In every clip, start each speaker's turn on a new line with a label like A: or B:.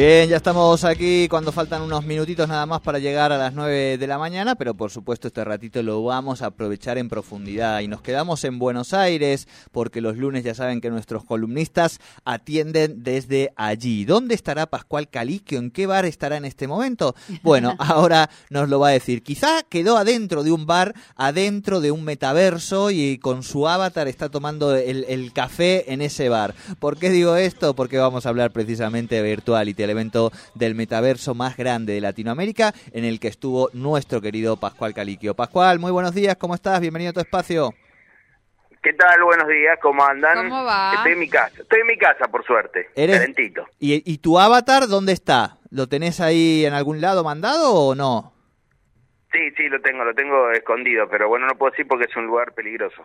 A: Bien, ya estamos aquí cuando faltan unos minutitos nada más para llegar a las 9 de la mañana, pero por supuesto este ratito lo vamos a aprovechar en profundidad y nos quedamos en Buenos Aires porque los lunes ya saben que nuestros columnistas atienden desde allí. ¿Dónde estará Pascual Caliquio? ¿En qué bar estará en este momento? Bueno, ahora nos lo va a decir. Quizá quedó adentro de un bar, adentro de un metaverso y con su avatar está tomando el, el café en ese bar. ¿Por qué digo esto? Porque vamos a hablar precisamente de virtuality el evento del metaverso más grande de Latinoamérica, en el que estuvo nuestro querido Pascual Caliquio. Pascual, muy buenos días, ¿cómo estás? Bienvenido a tu espacio.
B: ¿Qué tal? Buenos días, ¿cómo andan?
C: ¿Cómo va?
B: Estoy en mi casa, estoy en mi casa, por suerte.
A: ¿Eres-
B: Calentito.
A: ¿Y, ¿Y tu avatar dónde está? ¿Lo tenés ahí en algún lado mandado o no?
B: Sí, sí, lo tengo, lo tengo escondido, pero bueno, no puedo decir porque es un lugar peligroso.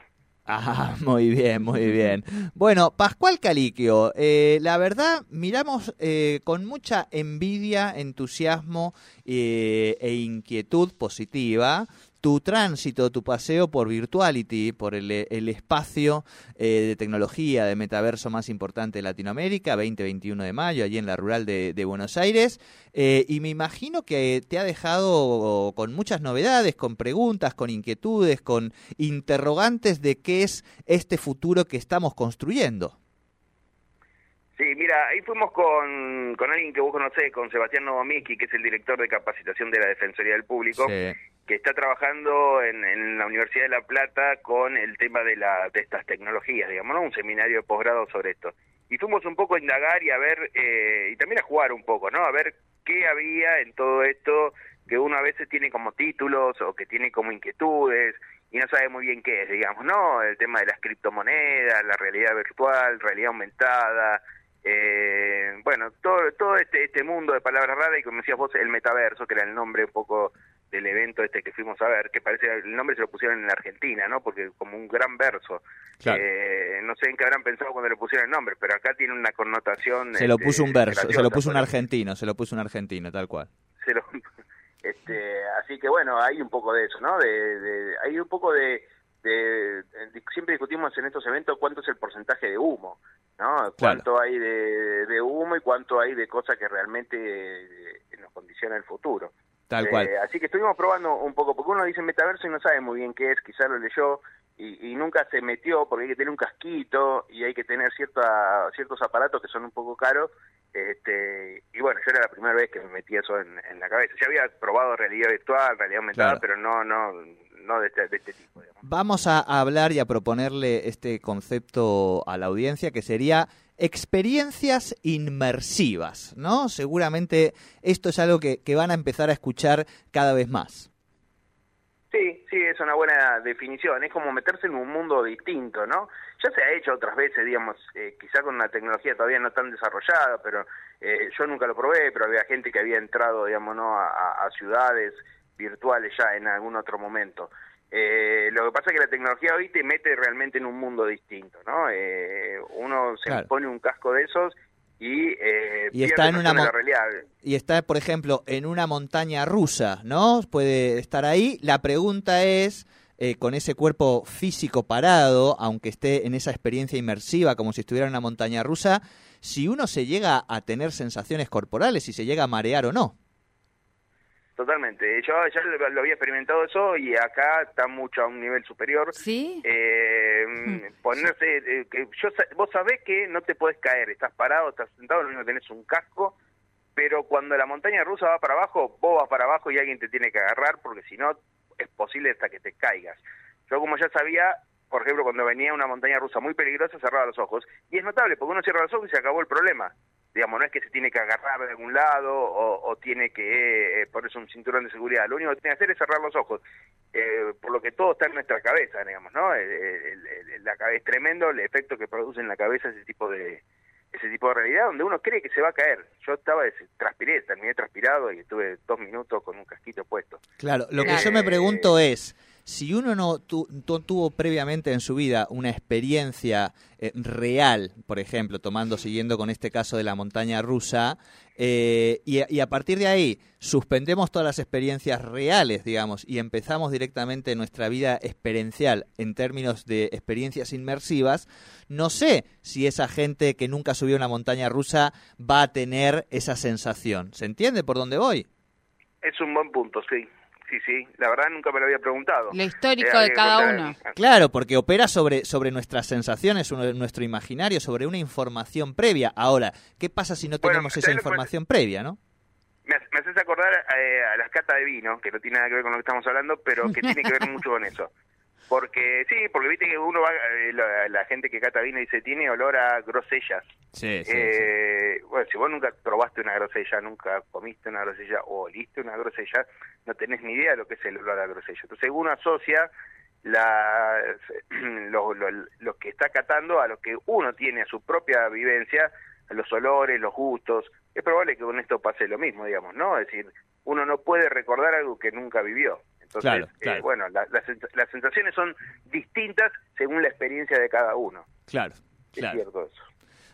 A: Ah, muy bien, muy bien. Bueno, Pascual Caliquio, eh, la verdad, miramos eh, con mucha envidia, entusiasmo eh, e inquietud positiva tu tránsito, tu paseo por Virtuality, por el, espacio eh, de tecnología de metaverso más importante de Latinoamérica, 20-21 de mayo, allí en la rural de, de Buenos Aires. Eh, y me imagino que te ha dejado con muchas novedades, con preguntas, con inquietudes, con interrogantes de qué es este futuro que estamos construyendo.
B: Sí, mira, ahí fuimos con, con alguien que vos conocés, con Sebastián Novomiski, que es el director de capacitación de la Defensoría del Público,
A: Sí.
B: que está trabajando en, en la Universidad de La Plata con el tema de, la, de estas tecnologías, digamos, ¿no? Un seminario de posgrado sobre esto. Y fuimos un poco a indagar y a ver, eh, y también a jugar un poco, ¿no? A ver qué había en todo esto que uno a veces tiene como títulos o que tiene como inquietudes y no sabe muy bien qué es, digamos, ¿no? El tema de las criptomonedas, la realidad virtual, realidad aumentada, eh, bueno, todo, todo este, este mundo de palabras raras y como decías vos, el metaverso, que era el nombre un poco del evento este que fuimos a ver, que parece, el nombre se lo pusieron en la Argentina, ¿no? Porque como un gran verso.
A: Claro.
B: Eh, no sé en qué habrán pensado cuando le pusieron el nombre, pero acá tiene una connotación...
A: Se lo
B: este,
A: puso un verso, se lo puso un argentino, se lo puso un argentino, tal cual.
B: se lo- este, así que bueno, hay un poco de eso, ¿no? De, de- hay un poco de, de- siempre discutimos en estos eventos cuánto es el porcentaje de humo, ¿no? Cuánto hay de, de humo y cuánto hay de cosas que realmente eh, nos condiciona el futuro.
A: Tal
B: Eh,
A: cual.
B: así que estuvimos probando un poco, porque uno dice metaverso y no sabe muy bien qué es, quizá lo leyó y, y nunca se metió porque hay que tener un casquito y hay que tener cierta, ciertos aparatos que son un poco caros. Este, y bueno, yo era la primera vez que me metí eso en, en la cabeza. Ya había probado realidad virtual, realidad aumentada,
A: Claro.
B: pero no, no, no de este, de este tipo. digamos.
A: Vamos a hablar y a proponerle este concepto a la audiencia que sería experiencias inmersivas, ¿no? Seguramente esto es algo que, que van a empezar a escuchar cada vez más.
B: Sí, sí, es una buena definición. Es como meterse en un mundo distinto, ¿no? Ya se ha hecho otras veces, digamos, eh, quizá con una tecnología todavía no tan desarrollada, pero eh, yo nunca lo probé, pero había gente que había entrado, digamos, ¿no? a, a- a ciudades virtuales ya en algún otro momento. Eh, lo que pasa es que la tecnología hoy te mete realmente en un mundo distinto, ¿no? Eh, uno se
A: Claro.
B: pone un casco de esos y, eh,
A: Y está en una
B: la realidad.
A: Y está, por ejemplo, en una montaña rusa, ¿no? Puede estar ahí. La pregunta es, eh, con ese cuerpo físico parado, aunque esté en esa experiencia inmersiva, como si estuviera en una montaña rusa, si uno se llega a tener sensaciones corporales, si se llega a marear o no.
B: Totalmente. Yo ya lo, lo había experimentado eso y acá está mucho a un nivel superior.
C: ¿Sí?
B: Eh, ponerse, eh, que yo, vos sabés que no te puedes caer, estás parado, estás sentado, lo único que tenés un casco, pero cuando la montaña rusa va para abajo, vos vas para abajo y alguien te tiene que agarrar porque si no es posible hasta que te caigas. Yo como ya sabía, por ejemplo, cuando venía una montaña rusa muy peligrosa, cerraba los ojos. Y es notable, porque uno cierra los ojos y se acabó el problema. Digamos, no es que se tiene que agarrar de algún lado o, o tiene que eh, ponerse un cinturón de seguridad. Lo único que tiene que hacer es cerrar los ojos. Eh, por lo que todo está en nuestra cabeza, digamos, ¿no? El- el- el- la cabeza es tremendo el efecto que produce en la cabeza ese tipo de, ese tipo de realidad donde uno cree que se va a caer. Yo estaba, transpiré, terminé transpirado y estuve dos minutos con un casquito puesto.
A: Claro, lo que yo me pregunto es, si uno no, tuvo previamente en su vida una experiencia eh, real, por ejemplo, tomando, siguiendo con este caso de la montaña rusa, eh, y, a partir de ahí suspendemos todas las experiencias reales, digamos, y empezamos directamente nuestra vida experiencial en términos de experiencias inmersivas, no sé si esa gente que nunca subió una montaña rusa va a tener esa sensación. ¿Se entiende por dónde voy?
B: Es un buen punto, sí sí, sí. La verdad nunca me lo había preguntado.
C: Lo histórico de cada uno.
A: Claro, porque opera sobre, sobre nuestras sensaciones, nuestro imaginario, sobre una información previa. Ahora, ¿qué pasa si no tenemos esa información previa, no?
B: Me, haces acordar eh, a las catas de vino, que no tiene nada que ver con lo que estamos hablando, pero que tiene que ver mucho con eso. Porque, sí, porque viste que uno va, eh, la, gente que cata vino dice, tiene olor a grosellas.
A: Sí, sí,
B: eh, Bueno, si vos nunca probaste una grosella, nunca comiste una grosella o oliste una grosella, no tenés ni idea de lo que es el olor a grosella. Entonces uno asocia la, lo, lo, que está catando a lo que uno tiene, a su propia vivencia, a los olores, los gustos. Es probable que con esto pase lo mismo, digamos, ¿no? Es decir, uno no puede recordar algo que nunca vivió. Entonces, eh, bueno, las sensaciones son distintas según la experiencia de cada uno.
A: Claro,
B: es cierto eso.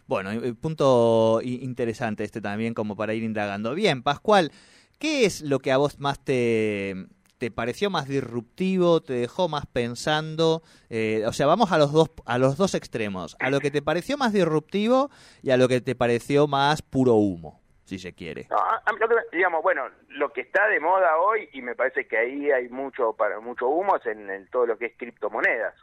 A: Bueno, punto interesante este también como para ir indagando. Bien, Pascual, ¿qué es lo que a vos más te, te pareció más disruptivo, te dejó más pensando? Eh, o sea, vamos a los dos a los dos extremos, a lo que te pareció más disruptivo y a lo que te pareció más puro humo si se quiere.
B: digamos, bueno, lo que está de moda hoy, y me parece que ahí hay mucho para mucho humo, es en, todo lo que es criptomonedas.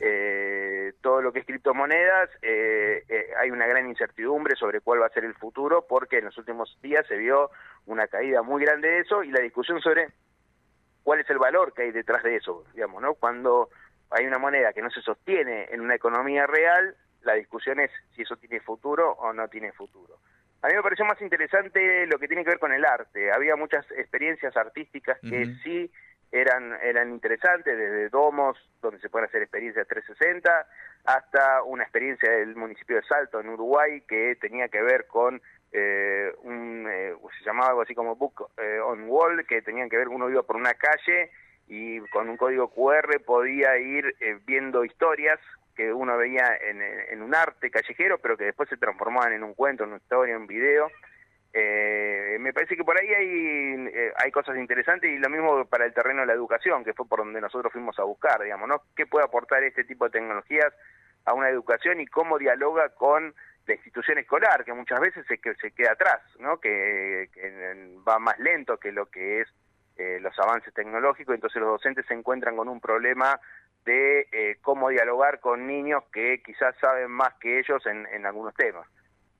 B: Eh, todo lo que es criptomonedas, eh, eh, hay una gran incertidumbre sobre cuál va a ser el futuro, porque en los últimos días se vio una caída muy grande de eso y la discusión sobre cuál es el valor que hay detrás de eso, digamos, ¿no? Cuando hay una moneda que no se sostiene en una economía real, la discusión es si eso tiene futuro o no tiene futuro. A mí me pareció más interesante lo que tiene que ver con el arte. Había muchas experiencias artísticas que sí eran, eran interesantes, desde domos, donde se pueden hacer experiencias 360, hasta una experiencia del municipio de Salto, en Uruguay, que tenía que ver con eh, un, eh, se llamaba algo así como Book eh, on Wall, que tenían que ver, uno iba por una calle y con un código QR podía ir viendo historias que uno veía en, un arte callejero, pero que después se transformaban en un cuento, en una historia, en un video. Eh, me parece que por ahí hay, eh, hay cosas interesantes y lo mismo para el terreno de la educación, que fue por donde nosotros fuimos a buscar, digamos, ¿no? ¿Qué puede aportar este tipo de tecnologías a una educación y cómo dialoga con la institución escolar, que muchas veces se, se queda atrás, ¿no? Que, va más lento que lo que es eh, los avances tecnológicos, entonces los docentes se encuentran con un problema de eh, cómo dialogar con niños que quizás saben más que ellos en, en algunos temas.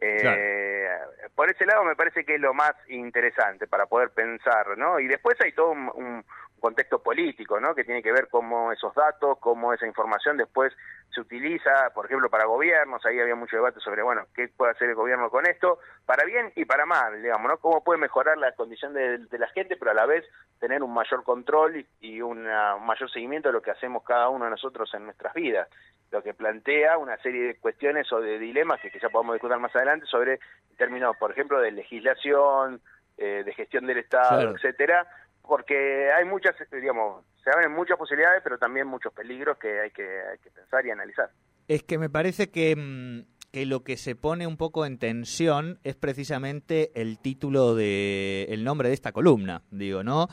B: Eh, por ese lado me parece que es lo más interesante para poder pensar, ¿no? Y después hay todo un, contexto político, ¿no? Que tiene que ver cómo esos datos, cómo esa información después se utiliza, por ejemplo, para gobiernos. Ahí había mucho debate sobre, bueno, qué puede hacer el gobierno con esto, para bien y para mal, digamos, ¿no? Cómo puede mejorar la condición de, la gente, pero a la vez tener un mayor control y, un mayor seguimiento de lo que hacemos cada uno de nosotros en nuestras vidas lo que plantea una serie de cuestiones o de dilemas que quizá podamos discutir más adelante sobre términos, por ejemplo, de legislación, eh, de gestión del Estado, etcétera, porque hay muchas, digamos, se abren muchas posibilidades, pero también muchos peligros que hay que, pensar y analizar.
A: Es que me parece que, mm, que lo que se pone un poco en tensión es precisamente el título de el nombre de esta columna, digo, ¿no?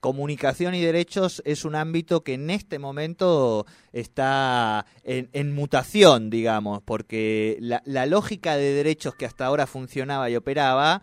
A: comunicación y derechos es un ámbito que en este momento está en, mutación, digamos, porque la, la, lógica de derechos que hasta ahora funcionaba y operaba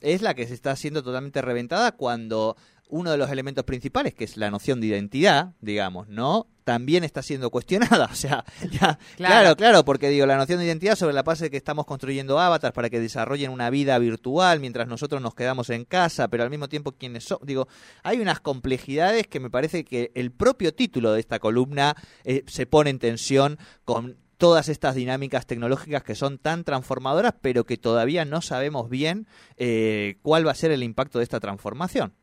A: es la que se está haciendo totalmente reventada cuando uno de los elementos principales, que es la noción de identidad, digamos, ¿no? También está siendo cuestionada. O sea, ya, claro. claro, porque digo, la noción de identidad sobre la base de que estamos construyendo avatars para que desarrollen una vida virtual mientras nosotros nos quedamos en casa, pero al mismo tiempo quienes son. Digo, hay unas complejidades que me parece que el propio título de esta columna eh, se pone en tensión con todas estas dinámicas tecnológicas que son tan transformadoras, pero que todavía no sabemos bien eh, cuál va a ser el impacto de esta transformación.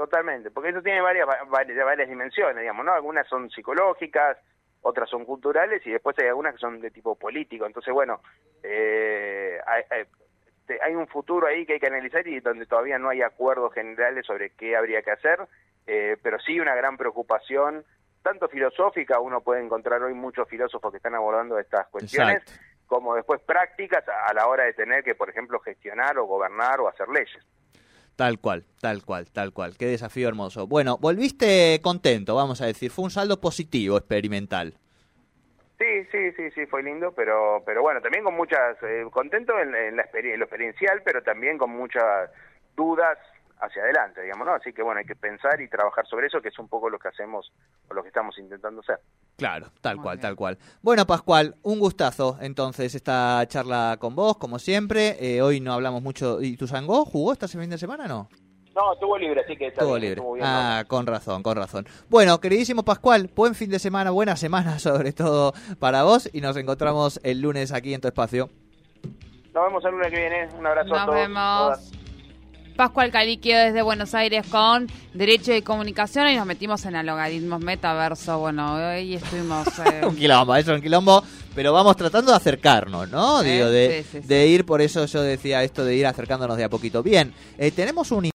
B: Totalmente, porque eso tiene varias, varias, varias dimensiones, digamos, ¿no? Algunas son psicológicas, otras son culturales y después hay algunas que son de tipo político. Entonces, bueno, eh, hay, un futuro ahí que hay que analizar y donde todavía no hay acuerdos generales sobre qué habría que hacer, eh, pero sí una gran preocupación, tanto filosófica, uno puede encontrar hoy muchos filósofos que están abordando estas cuestiones, como después prácticas a la hora de tener que, por ejemplo, gestionar o gobernar o hacer leyes.
A: Tal cual, tal cual, tal cual. Qué desafío hermoso. Bueno, volviste contento, vamos a decir. Fue un saldo positivo experimental.
B: Sí, sí, sí, sí, fue lindo, pero, pero bueno, también con muchas, eh, contento en, la en lo experiencial, pero también con muchas dudas hacia adelante, digamos, ¿no? Así que bueno, hay que pensar y trabajar sobre eso, que es un poco lo que hacemos o lo que estamos intentando hacer.
A: Claro, tal cual, tal cual. Bueno, Pascual, un gustazo entonces esta charla con vos, como siempre. Eh, hoy no hablamos mucho. ¿Y tu Sangó jugó esta fin de semana no?
B: No, estuvo libre, así que
A: estuvo libre. ah, con razón, con razón. Bueno, queridísimo Pascual, buen fin de semana, buena semana sobre todo para vos y nos encontramos el lunes aquí en tu espacio.
B: Nos vemos el lunes que viene. Un abrazo
C: a
B: todos.
C: Nos vemos. Pascual Caliquio desde Buenos Aires con Derecho y Comunicación y nos metimos en logaritmos metaverso. Bueno, hoy estuvimos...
A: Eh... un quilombo, eso es un quilombo, pero vamos tratando de acercarnos, ¿no? Digo, de, de ir, por eso yo decía esto de ir acercándonos de a poquito. Bien, eh, tenemos un...